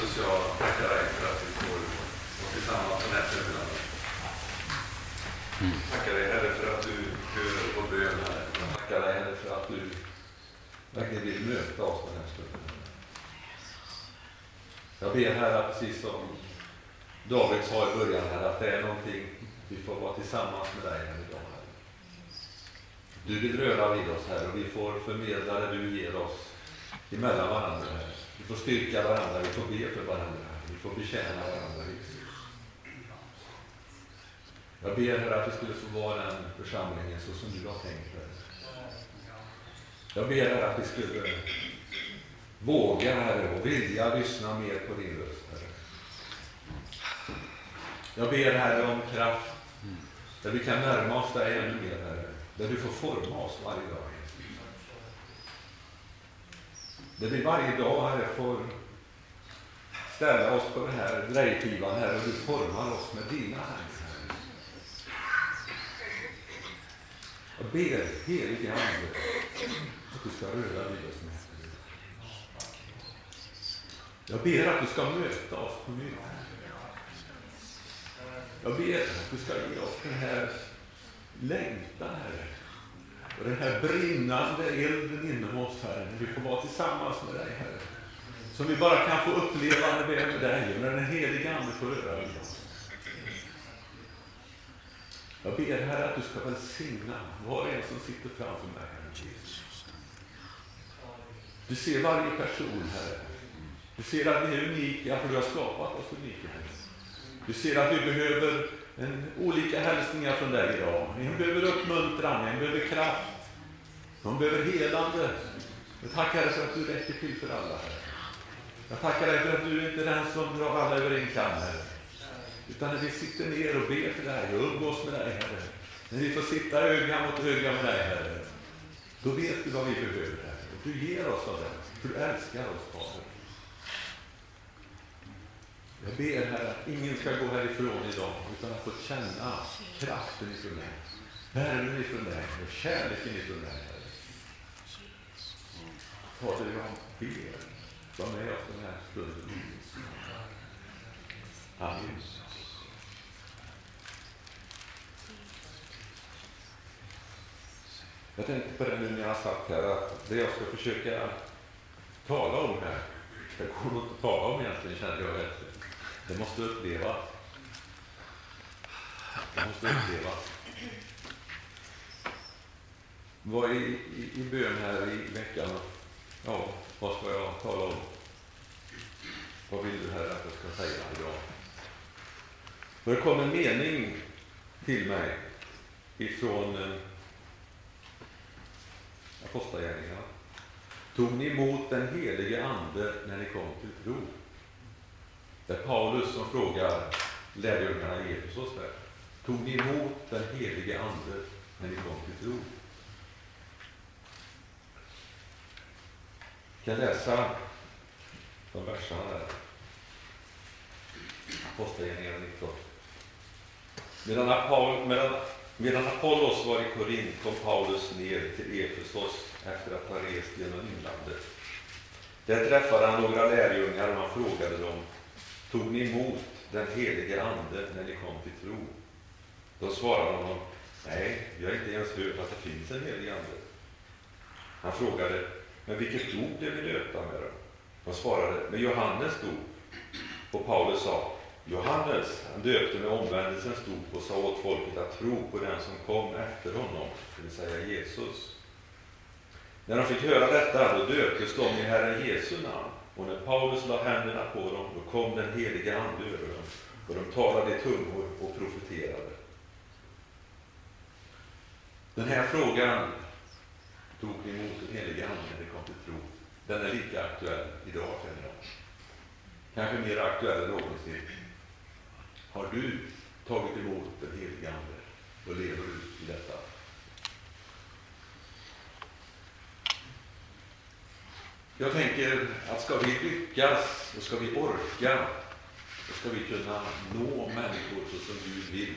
Jesus, jag tackar dig för att vi får vara tillsammans den här förmiddagen. Tackar dig Herre för att du hör vår bön Herre. Jag tackar dig Herre för att du verkligen vill möta oss den här stunden. Jag ber Herre, precis som David sa i början här, att det är någonting vi får vara tillsammans med dig här idag. Herre. Du vill röra vid oss här och vi får förmedla det du ger oss emellan varandra. Här. Vi får styrka varandra, vi får be för varandra, vi får betjäna varandra. Jag ber Herre att vi skulle få vara den församlingen så som du har tänkt dig. Jag ber Herre att vi skulle våga Herre och vilja lyssna mer på din röst Herre. Jag ber Herre om kraft där vi kan närma oss dig ännu mer Herre. Där du får forma oss varje dag. Det vi varje dag Herre får ställa oss på den här drejskivan här och du formar oss med dina händer. Jag ber helige Ande att du ska röra vid oss med. Jag ber att du ska möta oss på nytt. Jag ber att du ska ge oss den här längtan, Herre. Och den här brinnande elden inom oss, Herre, när vi får vara tillsammans med dig, Herre. Som vi bara kan få uppleva när vi är med dig och när den helige Ande får röra vid oss. Jag ber Herre att du ska välsigna var och en som sitter framför mig, Herre Jesus. Du ser varje person, Herre. Du ser att vi är unika, för du har skapat oss unika, Herre. Du ser att vi behöver Eh, olika hälsningar från dig idag. En behöver uppmuntran, en behöver kraft, någon behöver helande. Jag tackar dig för att du räcker till för alla, Jag tackar dig för att du inte är den som drar alla över en kam, Herre. Utan när vi sitter ner och ber för dig och umgås med dig, Herre. När vi får sitta öga mot öga med dig, Herre. Då vet du vad vi behöver, Herre. Du ger oss av det, för du älskar oss, Fader. Jag ber, Herre, att ingen ska gå härifrån idag utan att få känna kraften ifrån dig. Värmen ifrån dig och kärleken ifrån dig, Herre. Fader, jag ber. Var med oss den här stunden. Amen. Jag tänkte på det nu när jag satt här, att det jag ska försöka tala om här, det går nog inte att tala om egentligen, kände jag Efter. Det måste upplevas. Det måste upplevas. var i, i, i bön här i veckan. Ja, vad ska jag tala om? Vad vill du här att jag ska säga idag? För det kom en mening till mig ifrån eh, Apostlagärningarna. Tog ni emot den helige Ande när ni kom till tro? Det är Paulus som frågar lärjungarna i Efesos där. Tog ni emot den helige Ande när ni kom till tro? Jag kan läsa de verserna där. Apostlagärningarna 19. Medan, Paul, medan, medan Apollos var i Korint kom Paulus ner till Efesos efter att ha rest genom inlandet. Där träffade han några lärjungar och han frågade dem Tog ni emot den helige Ande när ni kom till tro? Då svarade honom, nej, vi har inte ens hört att det finns en helig Ande. Han frågade, men vilket dop blev vi döpta med då? De svarade, med Johannes dop. Och Paulus sa, Johannes, han döpte med omvändelsens dop och sa åt folket att tro på den som kom efter honom, det vill säga Jesus. När de fick höra detta, då döptes de i Herren Jesu namn. Och när Paulus la händerna på dem, då kom den heliga Ande över dem, och de talade i tungor och profeterade. Den här frågan tog emot den heliga Ande när det kom till tro. Den är lika aktuell idag, känner jag. Kanske mer aktuell än någonsin. Har du tagit emot den heliga Ande och lever du i detta? Jag tänker att ska vi lyckas och ska vi orka och ska vi kunna nå människor så som Gud vill,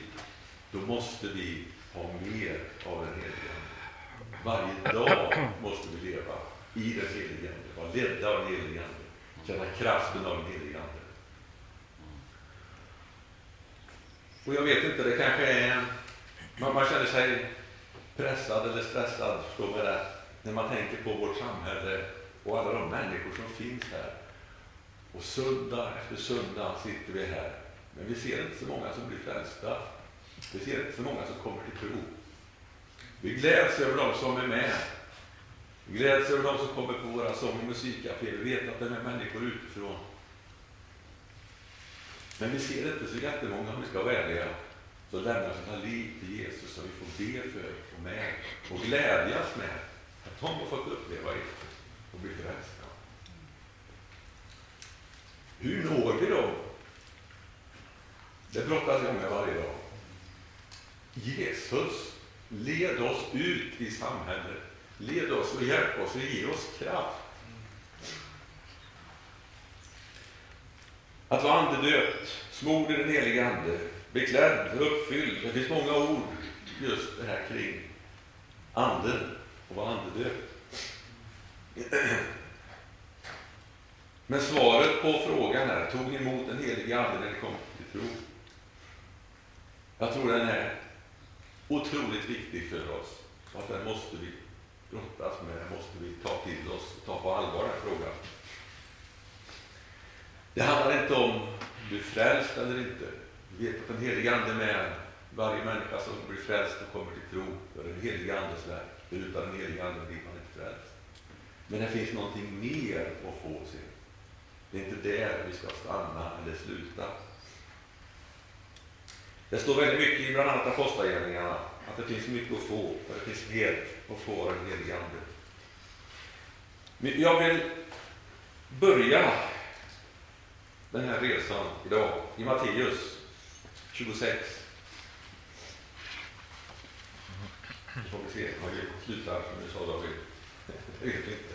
då måste vi ha mer av den helige Ande. Varje dag måste vi leva i den helige Ande, vara ledda av den helige Ande, känna kraften av den helige Ande. Och jag vet inte, det kanske är... Man, man känner sig pressad eller stressad, förstå mig rätt, när man tänker på vårt samhälle och alla de människor som finns här. Och söndag efter söndag sitter vi här. Men vi ser inte så många som blir frälsta. Vi ser inte så många som kommer till tro. Vi gläds över de som är med. Vi gläds över de som kommer på våra sång och musikcaféer, Vi vet att det är människor utifrån. Men vi ser inte så jättemånga, om vi ska vara ärliga, som lämnar sina liv till Jesus som vi får be för och med och glädjas med att de har fått uppleva Jesus och bli frälsta. Hur når vi dem? Det brottas jag med varje dag. Jesus, led oss ut i samhället. Led oss och hjälp oss och ge oss kraft. Att vara andedöpt, smord i den helige Ande, beklädd, uppfylld. Det finns många ord just det här kring anden och vara andedöpt. Men svaret på frågan är, tog ni emot den helige Ande när ni kom till tro? Jag tror den är otroligt viktig för oss och att den måste vi brottas med, den måste vi ta till oss ta på allvar den frågan. Det handlar inte om om du är frälst eller inte. Vi vet att den helige Ande är med varje människa som blir frälst och kommer till tro. Det är den helige Andes verk. Utan den helige Ande blir man inte frälst. Men det finns någonting mer att få se. Det är inte där vi ska stanna eller sluta. Det står väldigt mycket i bland annat Apostlagärningarna att det finns mycket att få, och det finns mer att få av den helige Ande. Jag vill börja den här resan idag i Matteus 26. Nu får vi se om vi slutar som du sa David. Det vet vi inte.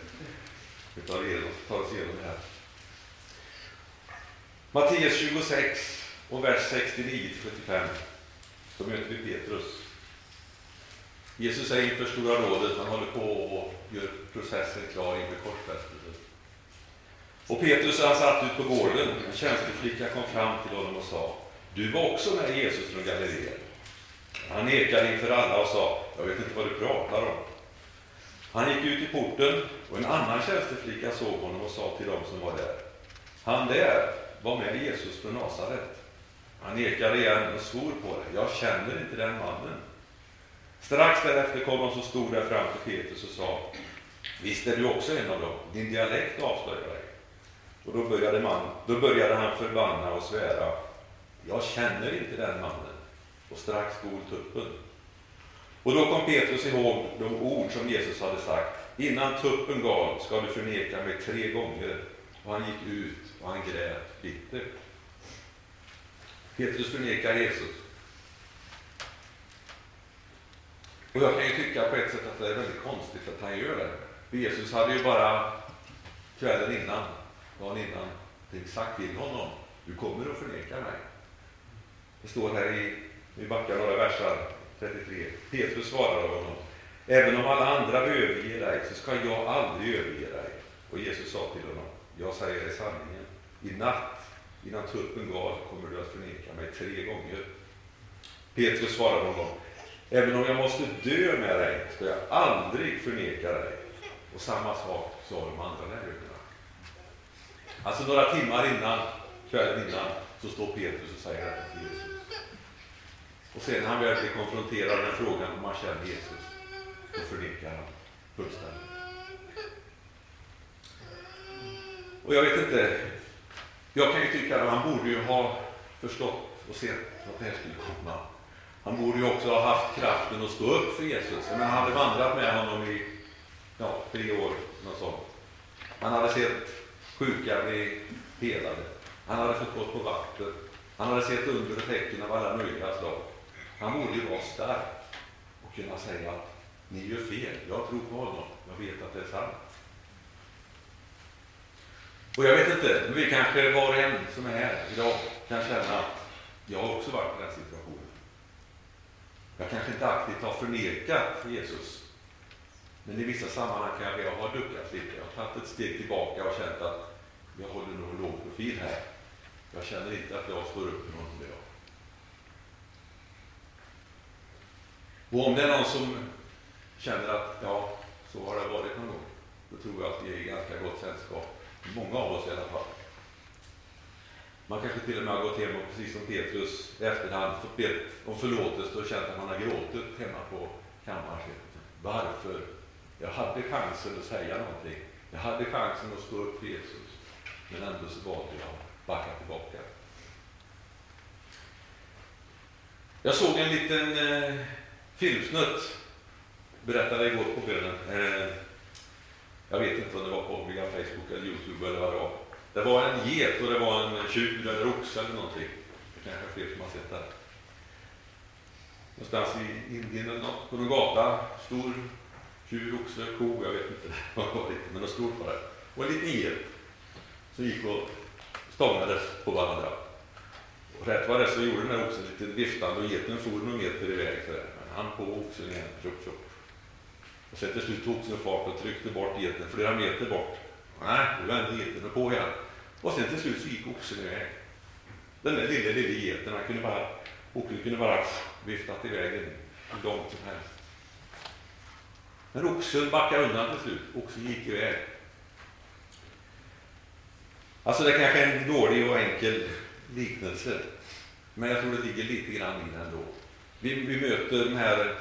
Vi tar, igenom, tar oss igenom det här. Matteus 26 och vers 69-75 så möter vi Petrus. Jesus är inför Stora rådet, han håller på och gör processen klar inför korsfästelsen. Och Petrus han satt ut på gården, en tjänsteflicka kom fram till honom och sa, du var också med Jesus från Galileen. Han nekade inför alla och sa, jag vet inte vad du pratar om. Han gick ut i porten och en annan tjänsteflicka såg honom och sa till dem som var där, han där var med Jesus från Nasaret. Han nekade igen och svor på det. Jag känner inte den mannen. Strax därefter kom de som stod där fram till Petrus och sa, visst är du också en av dem, din dialekt avslöjar dig. Och då började, man, då började han förbanna och svära, jag känner inte den mannen. Och strax gol tuppen. Och då kom Petrus ihåg de ord som Jesus hade sagt, innan tuppen gal ska du förneka mig tre gånger. Och han gick ut och han grät bittert. Petrus förnekar Jesus. Och jag kan ju tycka på ett sätt att det är väldigt konstigt att han gör det. För Jesus hade ju bara kvällen innan, dagen innan, sagt till honom, du kommer att förneka mig. Det står här i, vi backar några versar, 33. Petrus svarade honom, även om alla andra överger dig, så ska jag aldrig överge dig. Och Jesus sa till honom, jag säger dig sanningen, i natt innan tuppen gal kommer du att förneka mig tre gånger. Petrus svarade honom, även om jag måste dö med dig ska jag aldrig förneka dig. Och samma sak sa de andra lärjungarna. Alltså några timmar innan, kvällen innan, så står Petrus och säger detta till Jesus. Och sen när han väl blir konfronterad med frågan om han känner Jesus, då förnekar han fullständigt. Och jag vet inte, jag kan ju tycka att han borde ju ha förstått och sett att det här skulle komma. Han borde ju också ha haft kraften att stå upp för Jesus. Men han hade vandrat med honom i ja, tre år, något sånt. Han hade sett sjuka bli helade. Han hade fått gå på vakter. Han hade sett under och tecken av alla möjliga slag. Han borde ju vara stark och kunna säga att ni gör fel, jag tror på honom, jag vet att det är sant. Och jag vet inte, men vi kanske var och en som är här idag kan känna att jag har också varit i den situationen. Jag kanske inte aktivt har förnekat Jesus, men i vissa sammanhang kanske jag har duckat lite. Jag har tagit ett steg tillbaka och känt att jag håller nog en låg profil här. Jag känner inte att jag står upp för någonting idag. Och om det är någon som känner att ja, så har det varit någon gång, då tror jag att vi är i ganska gott sällskap. Många av oss i alla fall. Man kanske till och med har gått hem och precis som Petrus i efterhand fått om förlåtelse och känt att man har gråtit hemma på kammaren. Varför? Jag hade chansen att säga någonting. Jag hade chansen att stå upp för Jesus. Men ändå så valde jag att backa tillbaka. Jag såg en liten eh, filmsnutt, berättade igår på bönen. Eh, jag vet inte om det var på via Facebook eller Youtube eller vad det var. Det var en get och det var en tjur eller oxe eller någonting. Det kanske är fler som har sett det. Någonstans i Indien eller något, på någon gata. Stor tjur, oxe, ko, jag vet inte vad det var men något stort var det. Och en liten get som gick och stångades på varandra. Och rätt vad det så gjorde den här oxen lite viftande och geten for några meter iväg. Sådär. Han på oxen igen, tjopp, tjopp. Och sen till slut tog oxen fart och tryckte bort geten flera meter bort. Nej, då vände geten och på igen. Och sen till slut så gick oxen iväg. Den där lilla, lilla geten, han kunde bara, oxen kunde bara viftat iväg hur långt som helst. Men oxen backade undan till slut. Oxen gick iväg. Alltså det kanske är en dålig och enkel liknelse. Men jag tror det ligger lite grann i den ändå. Vi, vi möter de här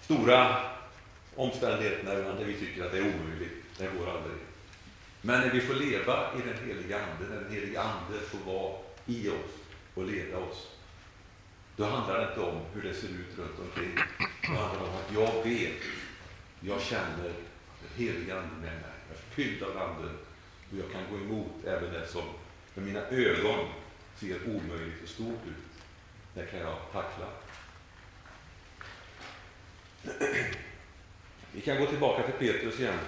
stora omständigheterna där vi tycker att det är omöjligt. Det går aldrig. Men när vi får leva i den heliga Ande, när den heliga Ande får vara i oss och leda oss, då handlar det inte om hur det ser ut runt omkring. Då handlar det om att jag vet, jag känner den heliga Ande med mig. Jag är fylld av Anden och jag kan gå emot även det som med mina ögon ser omöjligt och stort ut. Det kan jag tackla. Vi kan gå tillbaka till Petrus igen.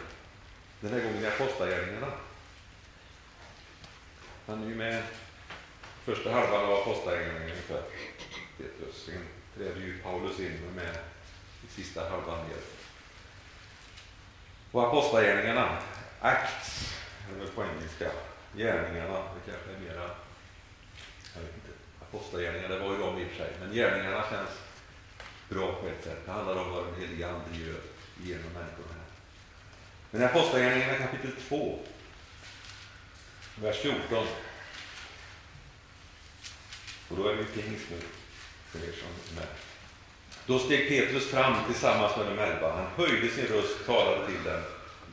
Den här gången i Apostlagärningarna. Han är ju med första halvan av Apostlagärningarna ungefär. Petrus. Sen träder ju Paulus in och med i sista halvan ner. Och Apostlagärningarna, Acts, eller på engelska, gärningarna, det kanske är mera, jag vet inte, Apostlagärningarna, det var ju de i och för sig, men gärningarna känns bra på ett sätt. Det handlar om vad den helige Ande gör genom människorna här. Men Apostlagärningarna kapitel 2, vers 14. Och då är vi pingst nu, för er som är med. Då steg Petrus fram tillsammans med de elva. Han höjde sin röst och talade till dem.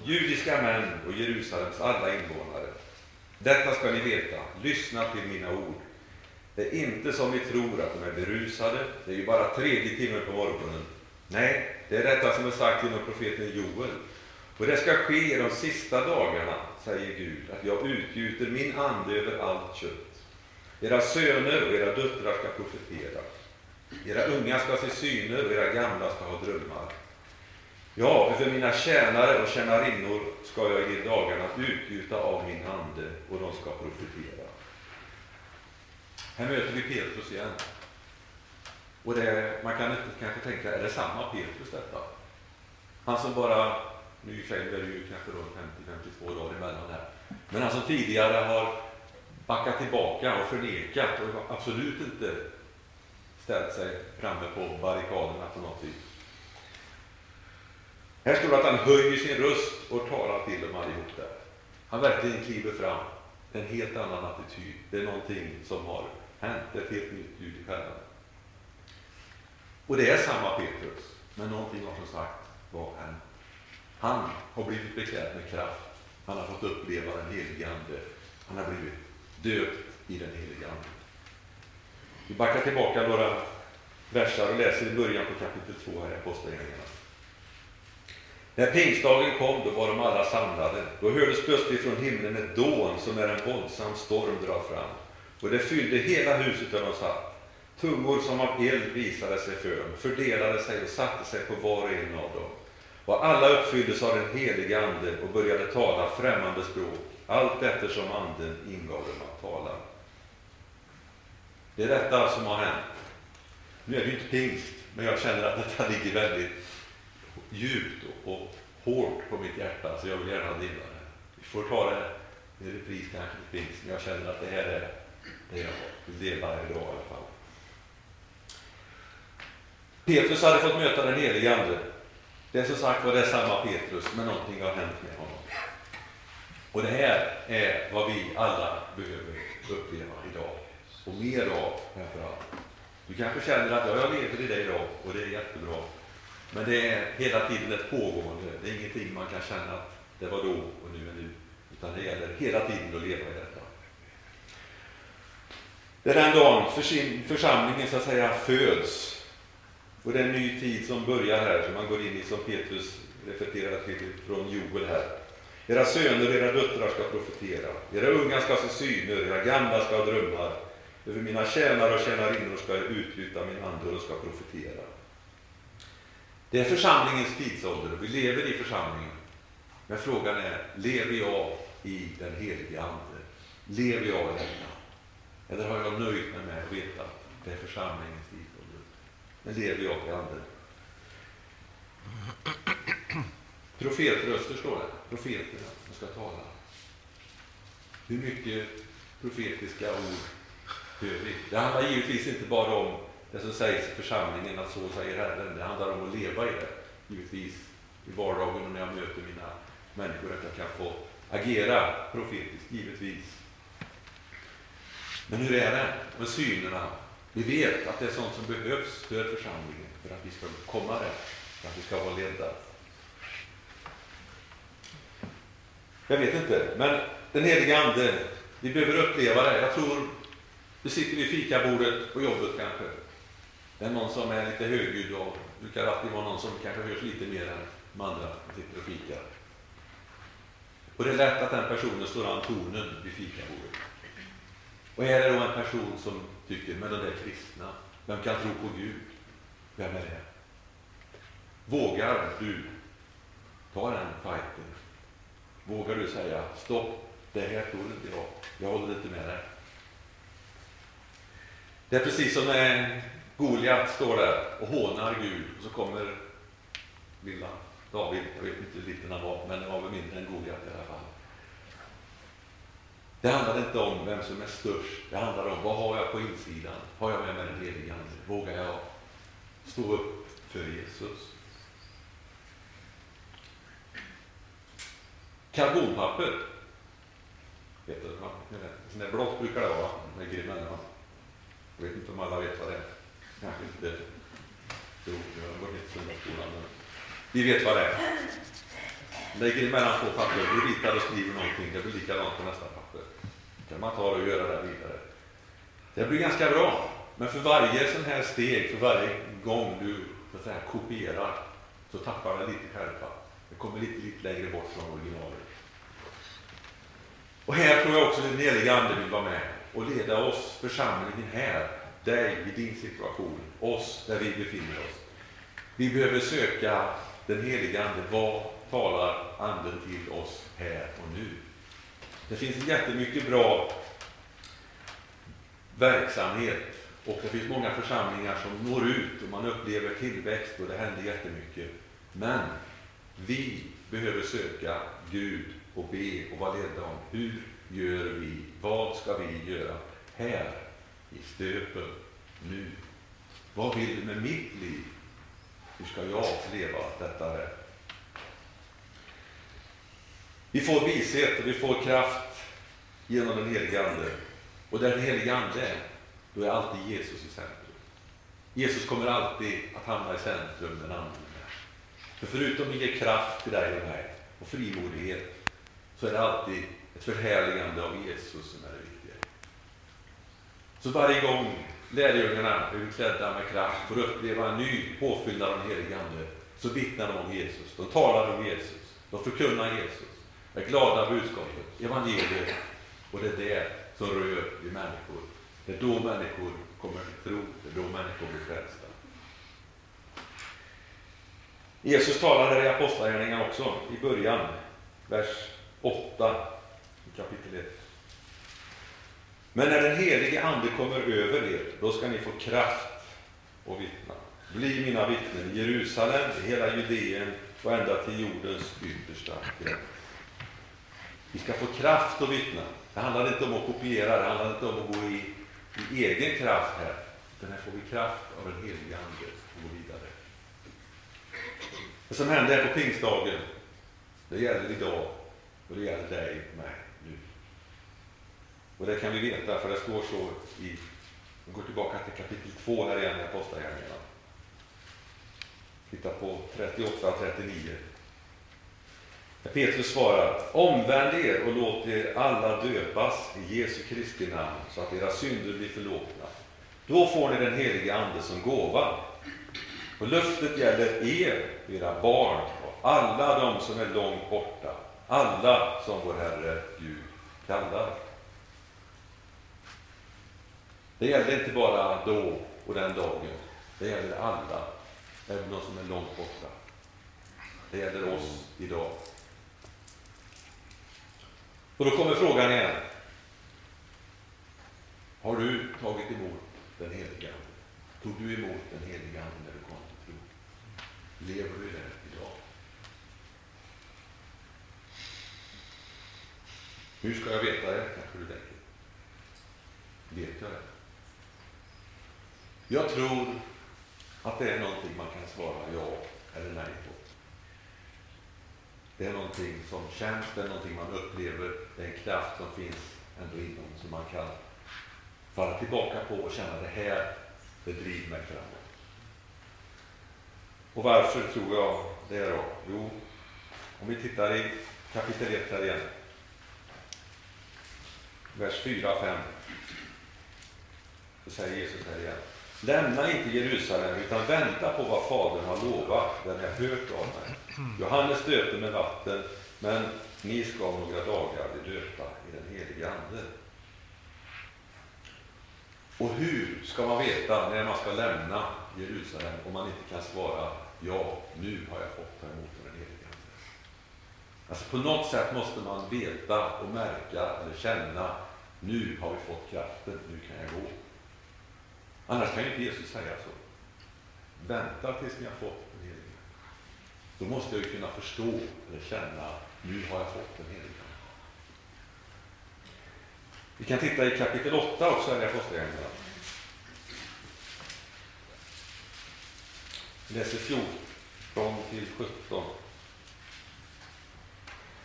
Judiska män och Jerusalems alla invånare. Detta ska ni veta. Lyssna till mina ord. Det är inte som vi tror att de är berusade. Det är ju bara tredje timmen på morgonen. Nej, det är detta som är sagt genom profeten Joel. Och det ska ske i de sista dagarna, säger Gud, att jag utgjuter min ande över allt kött. Era söner och era döttrar ska profetera. Era unga ska se syner och era gamla ska ha drömmar. Ja, för mina tjänare och tjänarinnor ska jag i dagarna utgjuta av min ande och de ska profetera. Här möter vi Petrus igen. Och det, man kan inte kanske tänka, är det samma Petrus detta? Han som bara, nu i och är det ju kanske då 50-52 dagar emellan här, men han som tidigare har backat tillbaka och förnekat och absolut inte ställt sig framme på barrikaderna på något vis. Här står det att han höjer sin röst och talar till dem allihop där. Han verkligen kliver fram. En helt annan attityd. Det är någonting som har hänt. Ett helt nytt ljud i skällan. Och det är samma Petrus, men någonting har som sagt var hänt. Han har blivit beklädd med kraft. Han har fått uppleva den helige Ande. Han har blivit döpt i den helige Ande. Vi backar tillbaka några versar och läser i början på kapitel 2 här i Apostlagärningarna. När pingstdagen kom, då var de alla samlade. Då hördes plötsligt från himlen ett dån som när en våldsam storm drar fram. Och det fyllde hela huset där de satt. Tungor som av eld visade sig för dem, fördelade sig och satte sig på var och en av dem. Och alla uppfylldes av den helige Ande och började tala främmande språk, allt eftersom Anden ingav dem att tala. Det är detta som har hänt. Nu är det ju inte pingst, men jag känner att detta ligger väldigt djupt och hårt på mitt hjärta, så jag vill gärna dela det. Vi får ta det i repris kanske pingst, men jag känner att det här är det jag vill varje idag i alla fall. Petrus hade fått möta den helige Ande. Det är som sagt var det är samma Petrus, men någonting har hänt med honom. Och det här är vad vi alla behöver uppleva idag. Och mer av framförallt. Du kanske känner att ja, jag lever i det idag och det är jättebra. Men det är hela tiden ett pågående. Det är ingenting man kan känna att det var då och nu är nu. Utan det gäller hela tiden att leva i det. Det är den dagen församlingen så att säga föds. Och det är en ny tid som börjar här, som man går in i, som Petrus refererar till från Joel här. Era söner och era döttrar ska profetera. Era unga ska se syner, era gamla ska ha drömmar. Över mina tjänare och tjänarinnor ska jag utbyta min ande och ska profetera. Det är församlingens tidsålder och vi lever i församlingen. Men frågan är, lever jag i den helige Ande? Lever jag i den? Eller har jag nöjt mig med att veta att det är församlingens tidsålder? Men lever jag i Anden? Profetröster står det. Profeterna som ska tala. Hur mycket profetiska ord hör vi? Det handlar givetvis inte bara om det som sägs i församlingen, att så säger Herren. Det handlar om att leva i det, givetvis, i vardagen och när jag möter mina människor, att jag kan få agera profetiskt, givetvis. Men hur är det med synerna? Vi vet att det är sånt som behövs för församlingen, för att vi ska komma rätt, för att vi ska vara ledda. Jag vet inte, men den heliga Ande, vi behöver uppleva det. Jag tror, vi sitter vid fikabordet på jobbet kanske. Det är någon som är lite högljudd och brukar alltid vara någon som kanske hörs lite mer än de andra som sitter och fikar. Och det är lätt att den personen står an tonen vid fikabordet. Och är det då en person som tycker, men de där kristna, vem kan tro på Gud? Vem är det? Vågar du ta den fighten? Vågar du säga, stopp, det här tror inte jag, jag håller inte med dig. Det är precis som när Goliat står där och hånar Gud och så kommer lilla David, jag vet inte hur liten han var, men det var väl mindre än Goliat i alla fall. Det handlar inte om vem som är störst, det handlar om vad har jag på insidan? Har jag med mig den helige Ande? Vågar jag stå upp för Jesus? Karbonpapper. Vet du, sån där blått brukar det vara, med grimellerna. Jag vet inte om alla vet vad det är. Kanske inte. Jo, jag har gått i söndagsskolan, men vi vet vad det är. Lägger emellan två papper, du ritar och skriver någonting, det blir likadant på nästa kan man ta och göra det vidare. Det blir ganska bra, men för varje sån här steg, för varje gång du så att säga, kopierar, så tappar den lite skärpa. Det kommer lite, lite längre bort från originalet. Och här tror jag också den helige Ande vill vara med och leda oss, församlingen här, dig i din situation, oss där vi befinner oss. Vi behöver söka den helige Ande. Vad talar Anden till oss här och nu? Det finns jättemycket bra verksamhet och det finns många församlingar som når ut och man upplever tillväxt och det händer jättemycket. Men vi behöver söka Gud och be och vara ledda om hur gör vi, vad ska vi göra här i stöpen nu? Vad vill du med mitt liv? Hur ska jag leva detta rätt? Vi får vishet och vi får kraft genom den helige Ande. Och där den helige Ande är, då är alltid Jesus i centrum. Jesus kommer alltid att hamna i centrum, den är För förutom att ge kraft till dig och mig och frimodighet, så är det alltid ett förhärligande av Jesus som är det viktiga. Så varje gång lärjungarna, utklädda med kraft, får uppleva en ny påfyllnad av den helige Ande, så vittnar de om Jesus. De talar om Jesus. De förkunnar Jesus. Det glada budskapet, evangeliet. Och det är det som rör vid människor. Det är då människor kommer till tro. Det är då människor blir frälsta. Jesus talade i Apostlagärningarna också, i början, vers 8 i kapitel 1. Men när den helige Ande kommer över er, då ska ni få kraft och vittna. Bli mina vittnen i Jerusalem, i hela Judeen och ända till jordens yttersta gräns. Vi ska få kraft att vittna. Det handlar inte om att kopiera, det handlar inte om att gå i, i egen kraft här. utan här får vi kraft av den helige Ande och gå vidare. Det som hände här på pingstdagen, det gäller idag och det gäller dig och mig nu. Och det kan vi veta, för det står så i, vi går tillbaka till kapitel 2 här igen i Apostlagärningarna. Titta på 38 och 39. Petrus svarar, omvänd er och låt er alla döpas i Jesu Kristi namn så att era synder blir förlåtna. Då får ni den helige Ande som gåva. Och löftet gäller er, era barn och alla de som är långt borta, alla som vår Herre Gud kallar. Det gäller inte bara då och den dagen, det gäller alla, även de som är långt borta. Det gäller oss idag. Och då kommer frågan igen. Har du tagit emot den heliga Ande? Tog du emot den heliga Ande när du kom till tro? Lever du i den idag? Hur ska jag veta det, kanske du tänker? Vet jag det? Jag tror att det är någonting man kan svara ja eller nej på. Det är någonting som känns, det är någonting man upplever, det är en kraft som finns ändå inom som man kan falla tillbaka på och känna det här, det driver mig framåt. Och varför tror jag det då? Jo, om vi tittar i kapitel 1 här igen. Vers 4 och 5. Så säger Jesus här igen. Lämna inte Jerusalem, utan vänta på vad Fadern har lovat, den jag hört av mig. Johannes döpte med vatten, men ni ska om några dagar bli döpta i den helige Ande. Och hur ska man veta när man ska lämna Jerusalem om man inte kan svara ja, nu har jag fått ta emot den helige Ande. Alltså på något sätt måste man veta och märka eller känna nu har vi fått kraften, nu kan jag gå. Annars kan ju inte Jesus säga så. Vänta tills ni har fått då måste jag ju kunna förstå eller känna, nu har jag fått den helige Vi kan titta i kapitel 8 också här i Apostlagärningarna. Läser 14 till 17.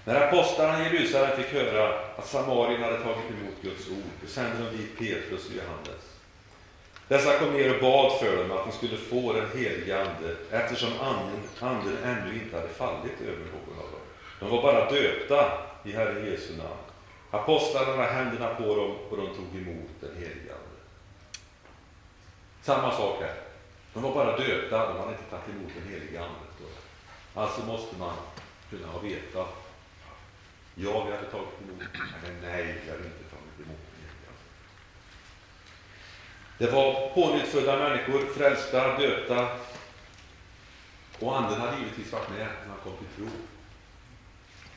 När apostlarna i Jerusalem fick höra att Samarien hade tagit emot Guds ord, sände de dit Petrus och Johannes. Dessa kom ner och bad för dem att de skulle få den heliga Ande, eftersom anden, anden ännu inte hade fallit över någon av dem. De var bara döpta i Herren Jesu namn. Apostlarna la händerna på dem och de tog emot den heliga Ande. Samma sak här. De var bara döpta, de hade inte tagit emot den heliga Ande. Alltså måste man kunna ha vetat. Ja, vi hade tagit emot, men nej, vi hade inte tagit emot det var pånyttfödda människor, frälsta, döpta. Och anden hade givetvis varit med när han kom till tro.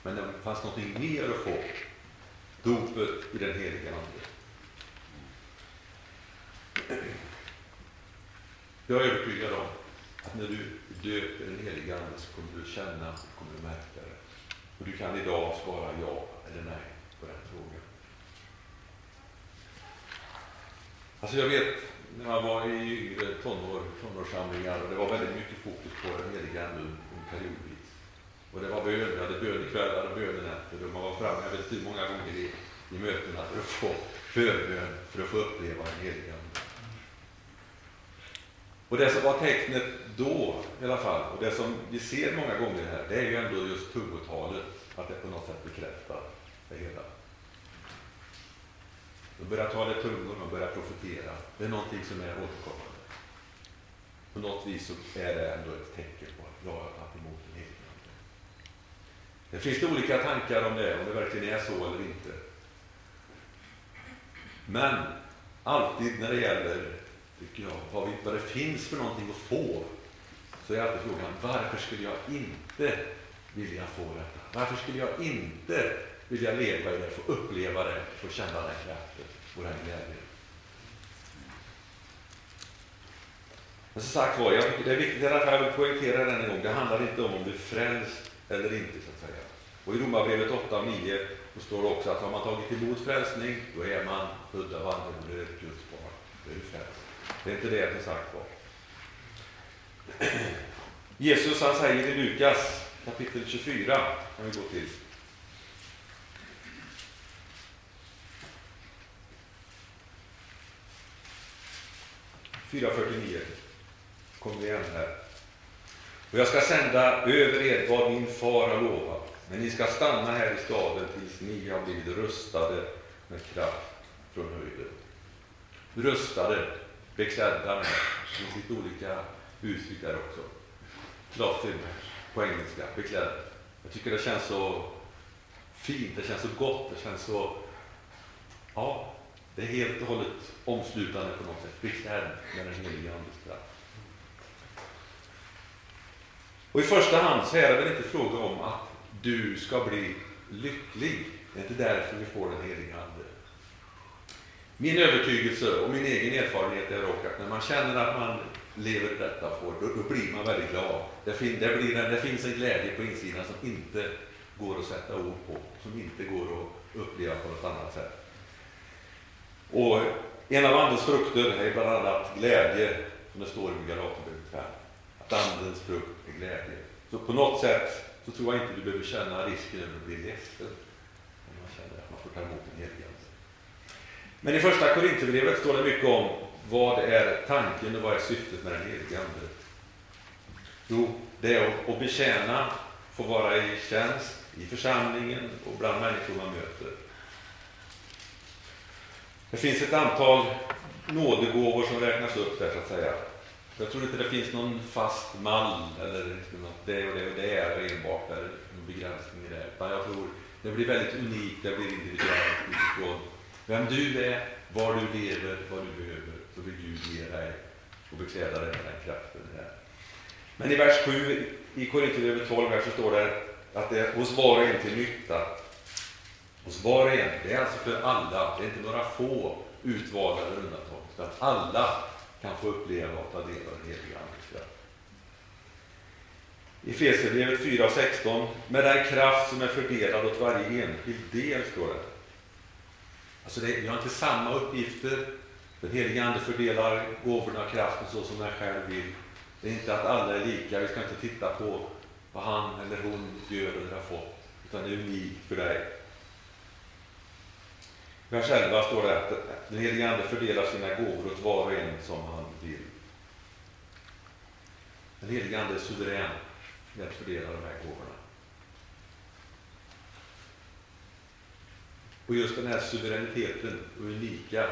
Men det fanns något mer att få. Dopet i den heliga Ande. Jag är övertygad om att när du döper den heliga Ande så kommer du känna, kommer du märka det. Och du kan idag svara ja eller nej på den frågan. Alltså jag vet när man var i yngre tonår, tonårssamlingar och det var väldigt mycket fokus på den heliga Ande periodvis. Och det var bön, vi hade bönekvällar och bönenätter och man var framme, jag vet inte hur många gånger i, i mötena för att få förbön, för att få uppleva den heliga Ande. Och det som var tecknet då i alla fall, och det som vi ser många gånger här, det är ju ändå just tungotalet, att det på något sätt bekräftar det hela. De börjar tala i tungor, de börjar profetera. Det är någonting som är återkommande. På något vis så är det ändå ett tecken på att jag har tagit emot en helige Ande. Det finns det olika tankar om det, om det verkligen är så eller inte. Men alltid när det gäller, tycker jag, vad, vi, vad det finns för någonting att få, så är alltid frågan, varför skulle jag inte vilja få detta? Varför skulle jag inte vilja leva i det, få uppleva det, få känna den kraften och den glädjen. Men som sagt var, det är viktigt att jag poängtera den en gång, det handlar inte om om du är frälst eller inte. så att säga. Och i Romarbrevet 8 och 9 så står det också att har man tagit emot frälsning, då är man född av anden då är ett Guds barn. Då är du frälst. Det är inte det som sagt var. Jesus han säger i Lukas kapitel 24, kan vi gå till. 4.49 kom igen här. Och jag ska sända över er vad min far har lovat, men ni ska stanna här i staden tills ni har blivit rustade med kraft från höjden. Rustade, beklädda med. Det finns lite olika uttryck där också. Clothed på engelska, beklädd. Jag tycker det känns så fint, det känns så gott, det känns så... Ja, det är helt och hållet omslutande på något sätt, beklädd med den helige Andes kraft. Och i första hand så är det väl inte fråga om att du ska bli lycklig. Det är inte därför vi får den helige Ande. Min övertygelse och min egen erfarenhet är dock att när man känner att man lever i detta får, då, då blir man väldigt glad. Det, fin, det, blir, det finns en glädje på insidan som inte går att sätta ord på, som inte går att uppleva på något annat sätt. Och en av Andens frukter är bland annat glädje, som det står i Galaterbrevet 5. Att Andens frukt är glädje. Så på något sätt så tror jag inte du behöver känna risken över att bli ledsen. Om man känner att man får ta emot en helig Men i första Korinthierbrevet står det mycket om vad är tanken och vad är syftet med den helige Ande? Jo, det är att betjäna, få vara i tjänst i församlingen och bland människor man möter. Det finns ett antal nådegåvor som räknas upp där så att säga. Jag tror inte det finns någon fast mall eller liksom något det och det och det är enbart där, någon begränsning i det. Utan jag tror det blir väldigt unikt, det blir individuellt utifrån vem du är, var du lever, vad du behöver. Så vill Gud ge dig och bekläda dig med den kraften. Här. Men i vers 7 i Korinthierbrevet 12 så står det att det är hos var och en till nytta hos var och en. Det är alltså för alla, det är inte några få utvalda eller undantag, utan alla kan få uppleva och ta del av den heliga Andes kraft. I Efesierbrevet 4.16, med den kraft som är fördelad åt varje enskild del, står det. Alltså det, vi har inte samma uppgifter. Den helige Ande fördelar gåvorna och kraften så som den själv vill. Det är inte att alla är lika. Vi ska inte titta på vad han eller hon gör eller har fått, utan det är unikt för dig vers 11 står det att den helige Ande fördelar sina gåvor åt var och en som han vill. Den helige Ande är suverän med att fördela de här gåvorna. Och just den här suveräniteten och unika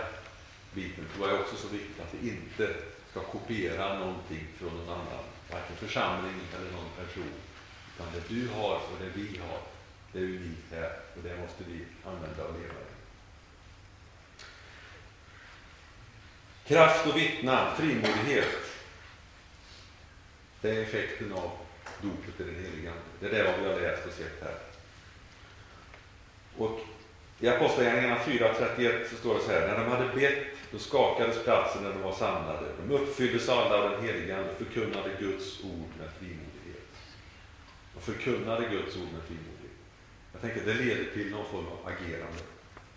biten tror jag är också så viktigt att vi inte ska kopiera någonting från någon annan, varken församling eller någon person. Utan det du har och det vi har, det är unikt här och det måste vi använda och leva i. Kraft och vittna, frimodighet. Det är effekten av dopet i den heliga Ande. Det är det vad vi har läst och sett här. Och i Apostlagärningarna 4.31 så står det så här. När de hade bett, då skakades platsen när de var samlade. De uppfylldes alla av den heliga Ande och förkunnade Guds ord med frimodighet. De förkunnade Guds ord med frimodighet. Jag tänker det leder till någon form av agerande.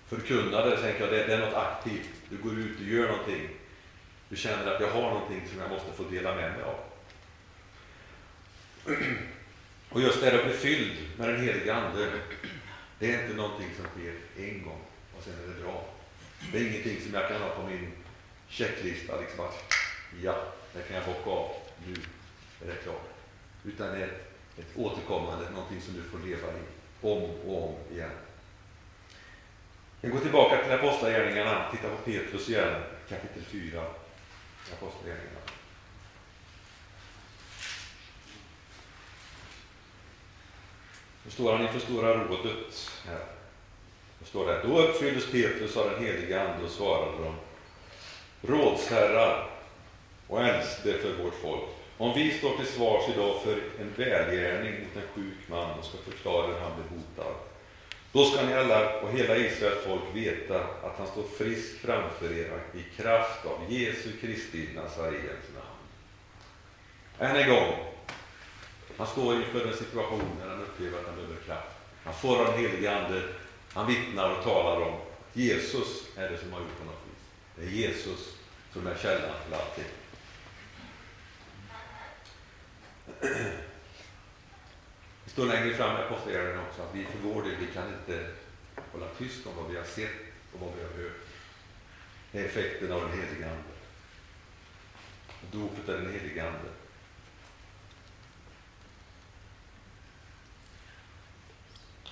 Förkunnade, tänker jag, det, det är något aktivt. Du går ut, du gör någonting. Du känner att jag har någonting som jag måste få dela med mig av. Och just det att bli fylld med den helige Ande, det är inte någonting som sker en gång och sen är det bra. Det är ingenting som jag kan ha på min checklista, liksom att ja, det kan jag bocka av, nu är det klart. Utan det är ett återkommande, någonting som du får leva i om och om igen. Vi går tillbaka till Apostlagärningarna, titta på Petrus igen, kapitel 4, Apostlagärningarna. Nu står han inför Stora rådet. Här. Då står det, då uppfylldes Petrus av den heliga Ande och svarade dem, rådsherrar och äldste för vårt folk. Om vi står till svars idag för en välgärning mot en sjuk man och ska förklara hur han blir hotad, då ska ni alla och hela Israels folk veta att han står frisk framför er i kraft av Jesu Kristi Nazarens namn. Än en gång, han står inför en situation när han upplever att han behöver kraft. Han får av den helige Ande, han vittnar och talar om Jesus är det som har gjort honom frisk. Det är Jesus som är källan till allting. Det står längre fram i den också att vi för vår del vi kan inte hålla tyst om vad vi har sett och vad vi har hört. Det är effekten av den helige Ande. Dopet är den helige Ande.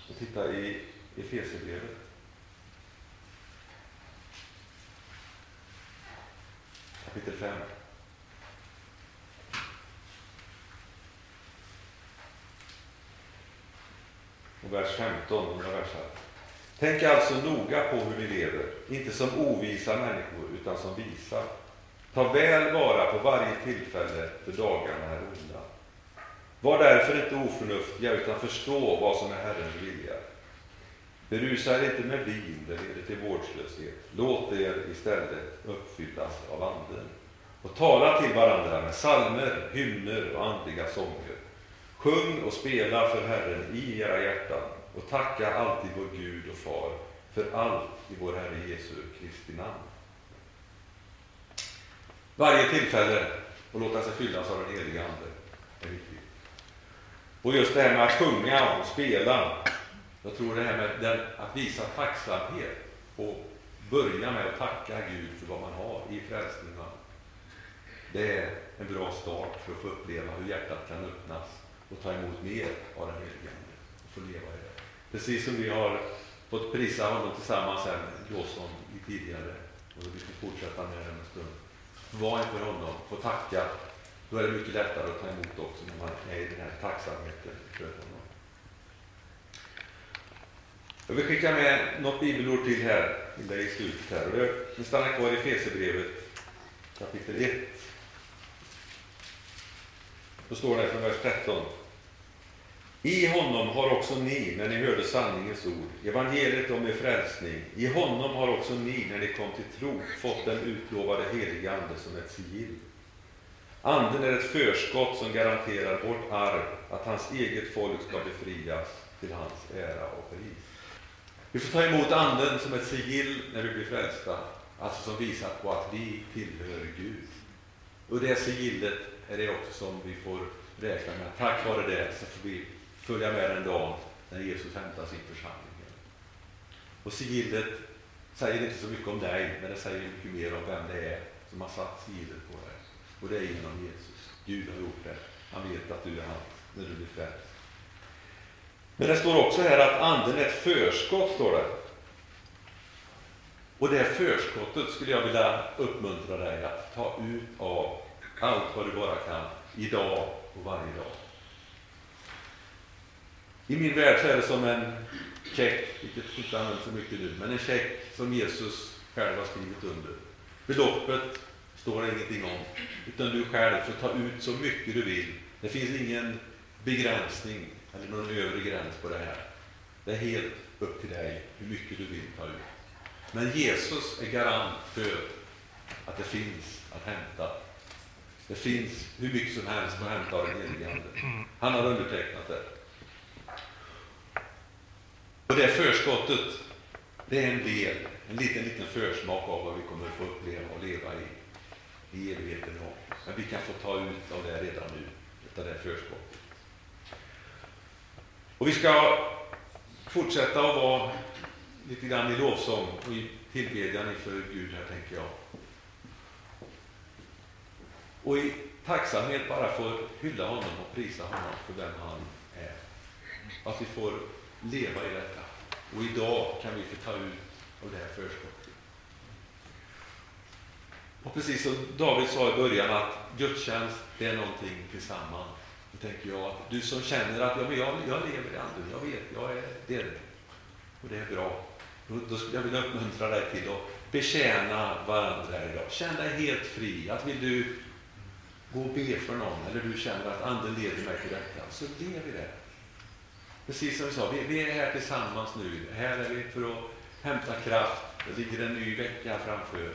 Och titta i Efesierbrevet. Kapitel 5. Och vers 15, några versar. Tänk alltså noga på hur ni lever, inte som ovisa människor, utan som visa. Ta väl vara på varje tillfälle, för dagarna är onda. Var därför inte oförnuftiga, utan förstå vad som är Herrens vilja. Berusa er inte med vin, det leder till vårdslöshet. Låt er istället uppfyllas av Anden. Och tala till varandra med salmer, hymner och andliga sånger. Sjung och spela för Herren i era hjärtan och tacka alltid vår Gud och Far för allt i vår Herre Jesu Kristi namn. Varje tillfälle att låta sig fyllas av den heliga Ande är viktigt. Och just det här med att sjunga och spela. Jag tror det här med den, att visa tacksamhet och börja med att tacka Gud för vad man har i frälsningen. Det är en bra start för att få uppleva hur hjärtat kan öppnas och ta emot mer av den helige Ande och få leva i det. Precis som vi har fått prisa honom tillsammans här med Jåsson tidigare och vi får fortsätta med det en stund. Var inför honom, få tacka. Då är det mycket lättare att ta emot också när man är i den här tacksamheten för honom. Jag vill skicka med något bibelord till här, i slutet här. vi stannar kvar i Fesebrevet kapitel 1. Då står det från vers 13. I honom har också ni, när ni hörde sanningens ord, evangeliet om er frälsning, i honom har också ni, när ni kom till tro, fått den utlovade heliga Ande som ett sigill. Anden är ett förskott som garanterar vårt arv, att hans eget folk ska befrias till hans ära och pris. Vi får ta emot Anden som ett sigill när vi blir frälsta, alltså som visar på att vi tillhör Gud. Och det sigillet är det också som vi får räkna med. Tack vare det så får vi följa med den dag när Jesus hämtar sin församling. Och sigillet säger inte så mycket om dig, men det säger mycket mer om vem det är som har satt sigillet på dig. Och det är genom Jesus. Gud har gjort det. Han vet att du är hans när du blir frälst. Men det står också här att anden är ett förskott, står det. Och det förskottet skulle jag vilja uppmuntra dig att ta ut av allt vad du bara kan, idag och varje dag. I min värld så är det som en check, vilket inte används så mycket nu, men en check som Jesus själv har skrivit under. Beloppet står det ingenting om, utan du själv får ta ut så mycket du vill. Det finns ingen begränsning eller någon övre gräns på det här. Det är helt upp till dig hur mycket du vill ta ut. Men Jesus är garant för att det finns att hämta. Det finns hur mycket som helst att hämta av den helige Ande. Han har undertecknat det. Och det förskottet, det är en del, en liten, liten försmak av vad vi kommer att få uppleva och leva i, i evigheten. Men vi kan få ta ut av det redan nu, av det förskottet. Och vi ska fortsätta att vara lite grann i lovsång och i tillbedjan inför Gud här, tänker jag. Och i tacksamhet bara få hylla honom och prisa honom för vem han är. Att vi får leva i detta. Och idag kan vi få ta ut av det här förskottet. Och precis som David sa i början att gudstjänst, det är någonting tillsammans. Då tänker jag att du som känner att ja, men jag, jag lever i anden, jag vet, jag är det. Och det är bra. Då, då skulle jag vilja uppmuntra dig till att betjäna varandra idag. Känn dig helt fri. Att vill du gå och be för någon, eller du känner att anden leder mig till detta, så lev i det. Precis som vi sa, vi, vi är här tillsammans nu. Här är vi för att hämta kraft. Det ligger en ny vecka framför.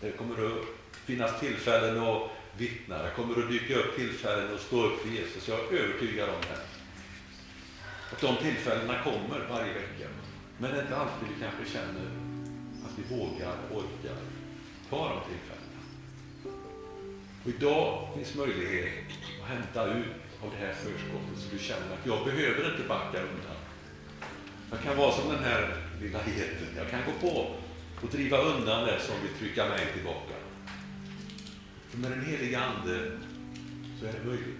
Det kommer att finnas tillfällen att vittna. Det kommer att dyka upp tillfällen att stå upp för Jesus. Jag är övertygad om det. Att de tillfällena kommer varje vecka. Men det är inte alltid vi kanske känner att vi vågar, orkar ta de tillfällena. Och idag finns möjlighet att hämta ut av det här förskottet så du känner att jag behöver inte backa undan. Jag kan vara som den här lilla geten. Jag kan gå på och driva undan det som vill trycka mig tillbaka. För med den heliga Ande så är det möjligt.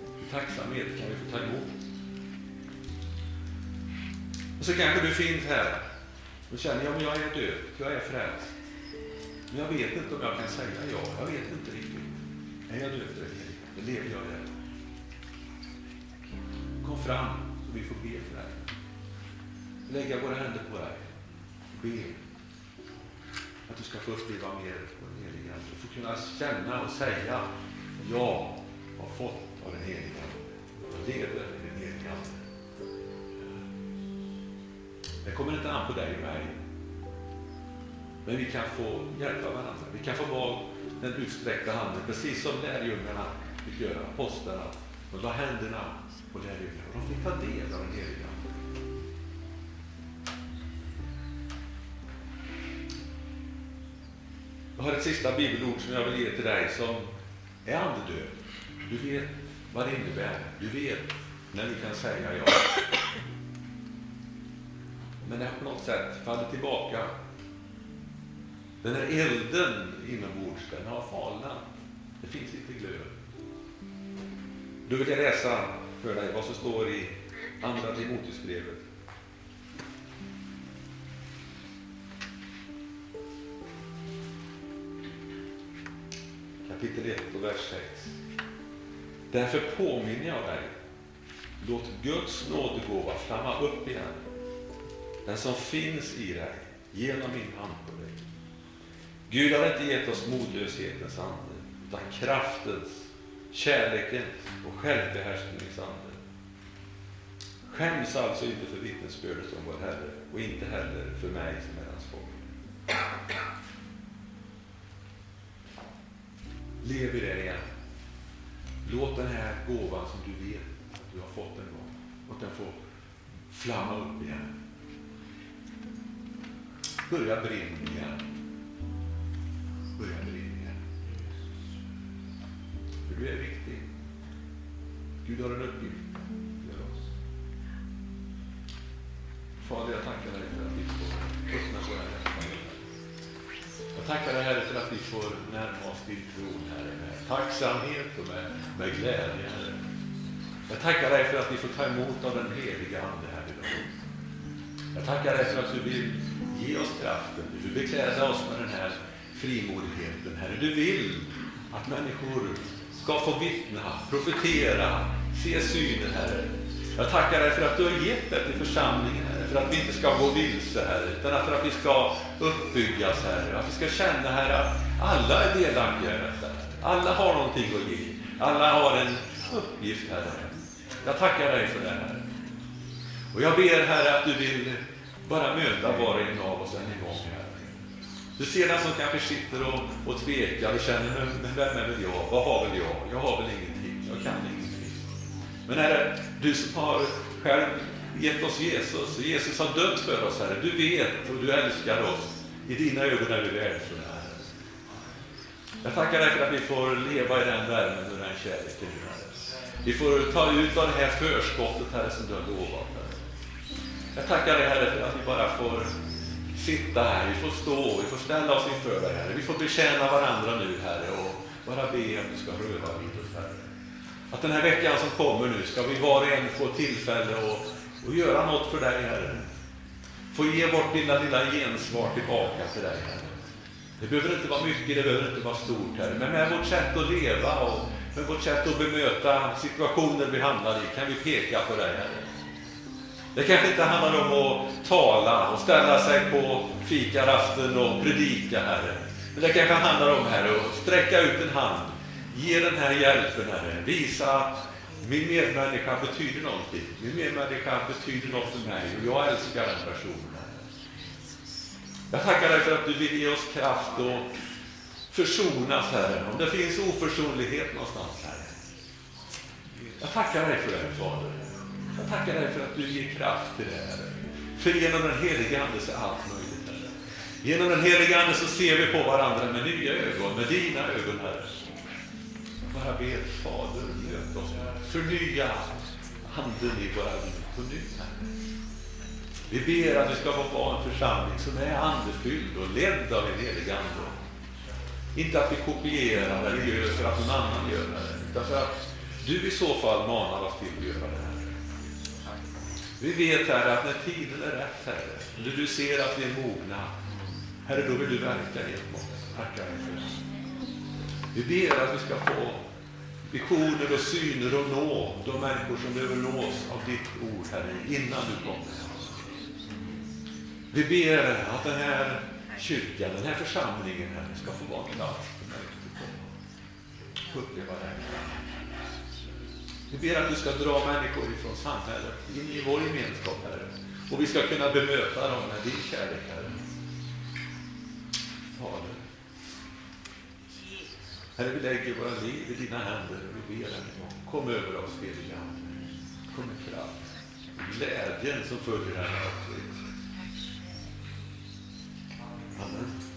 I tacksamhet kan vi få ta emot. Och så kanske du finns här och känner, ja men jag är död, jag är frälst. Men jag vet inte om jag kan säga ja, jag vet inte riktigt. Är jag död eller lever jag där? Kom fram så vi får be för dig. Lägga våra händer på dig. Be att du ska få uppleva mer på den heliga Ande. Få kunna känna och säga jag har fått av den heliga Ande. Jag lever i den heliga Ande. Det kommer inte an på dig och mig. Men vi kan få hjälpa varandra. Vi kan få vara den utsträckta handen, precis som lärjungarna fick göra, apostlarna. De la händerna på lärjungarna och de fick ta del av den heliga Ande. Jag har ett sista bibelord som jag vill ge till dig som är andedöd. Du vet vad det innebär. Du vet när vi kan säga ja. Men det har på något sätt fallit tillbaka. Den här elden inombords, den har falnat. Det finns inte glöd. Då vill jag läsa för dig vad som står i Andra Timoteusbrevet. Kapitel 1 och vers 6. Därför påminner jag dig, låt Guds nådegåva flamma upp igen den som finns i dig genom min hand på dig. Gud har inte gett oss modlöshetens ande, utan kraftens, kärlekens och självbehärskningens ande. Skäms alltså inte för vittnesbördet om vår Herre och inte heller för mig som är hans folk. Lev i det igen. Låt den här gåvan som du vet att du har fått en gång, att den får flamma upp igen. Börja brinna igen. Börja brinna. För du är viktig. Gud har en uppgift för oss. Fader, jag tackar dig för att vi får öppna våra hjärtan. Jag tackar dig Herre för att vi får närma oss din tron Herre med tacksamhet och med, med glädje Herre. Jag tackar dig för att vi får ta emot av den heliga Ande här idag. Jag tackar dig för att du vill ge oss kraften. Du vill bekläda oss med den här frimodigheten, Herre. Du vill att människor ska få vittna, profetera, se syner, Herre. Jag tackar dig för att du har gett det till församlingen, Herre, för att vi inte ska gå vilse, Herre, utan för att vi ska uppbyggas, Herre. Att vi ska känna, Herre, att alla är delaktiga i detta. Alla har någonting att ge. Alla har en uppgift, Herre. Jag tackar dig för det, Herre. Och jag ber, Herre, att du vill bara möta var och en av oss än en gång, Herre. Du ser den som kanske sitter och, och tvekar och känner, men vem är väl jag? Vad har väl jag? Jag har väl ingenting. Jag kan ingenting. Men Herre, du som har själv gett oss Jesus, Jesus har dött för oss, Herre. Du vet och du älskar oss. I dina ögon är vi värdefulla, Herre. Jag tackar dig för att vi får leva i den värmen och den kärleken, Herre. Vi får ta ut av det här förskottet, Herre, som du har lovat, Herre. Jag tackar dig, Herre, för att vi bara får sitta här, vi får stå, vi får ställa oss inför dig, Herre. Vi får betjäna varandra nu, Herre, och bara be att du ska röra vid oss, Herre. Att den här veckan som kommer nu ska vi var och en få tillfälle att och göra något för dig, Herre. Få ge vårt lilla, lilla gensvar tillbaka till dig, Herre. Det behöver inte vara mycket, det behöver inte vara stort, Herre. Men med vårt sätt att leva och med vårt sätt att bemöta situationer vi hamnar i kan vi peka på dig, Herre. Det kanske inte handlar om att tala och ställa sig på fikarasten och predika, Herre. Men det kanske handlar om, Herre, att sträcka ut en hand. Ge den här hjälpen, Herre. Visa att min medmänniska betyder någonting. Min medmänniska betyder något för mig och jag älskar den personen. Herre. Jag tackar dig för att du vill ge oss kraft och försonas, Herre. Om det finns oförsonlighet någonstans, Herre. Jag tackar dig för det, Fader. Jag tackar dig för att du ger kraft till det, här. För genom den helige Ande så är allt möjligt, Herre. Genom den helige Ande så ser vi på varandra med nya ögon, med dina ögon, Herre. Bara ber Fader, möt oss. Förnya anden i våra liv på nytt, Herre. Vi ber att vi ska få vara en församling som är andefylld och ledd av en helig Ande. Inte att vi kopierar eller gör för att någon annan gör det, utan för att du i så fall manar oss till att göra det. Här. Vi vet, Herre, att när tiden är rätt, Herre, när du ser att vi är mogna, Herre, då vill du verka genom oss. Tackar dig för det. Vi ber att vi ska få visioner och syner och nå de människor som behöver nås av ditt ord, Herre, innan du kommer. Vi ber att den här kyrkan, den här församlingen, Herre, ska få vara en plats för människor att få uppleva det vi ber att du ska dra människor ifrån samhället in i vår gemenskap, Herre. Och vi ska kunna bemöta dem med din kärlek, Herre. Fader. Herre, vi lägger våra liv i dina händer och vi ber en gång. Kom över oss, heliga Ande. Kom med kraft. Glädjen som följer den här Amen.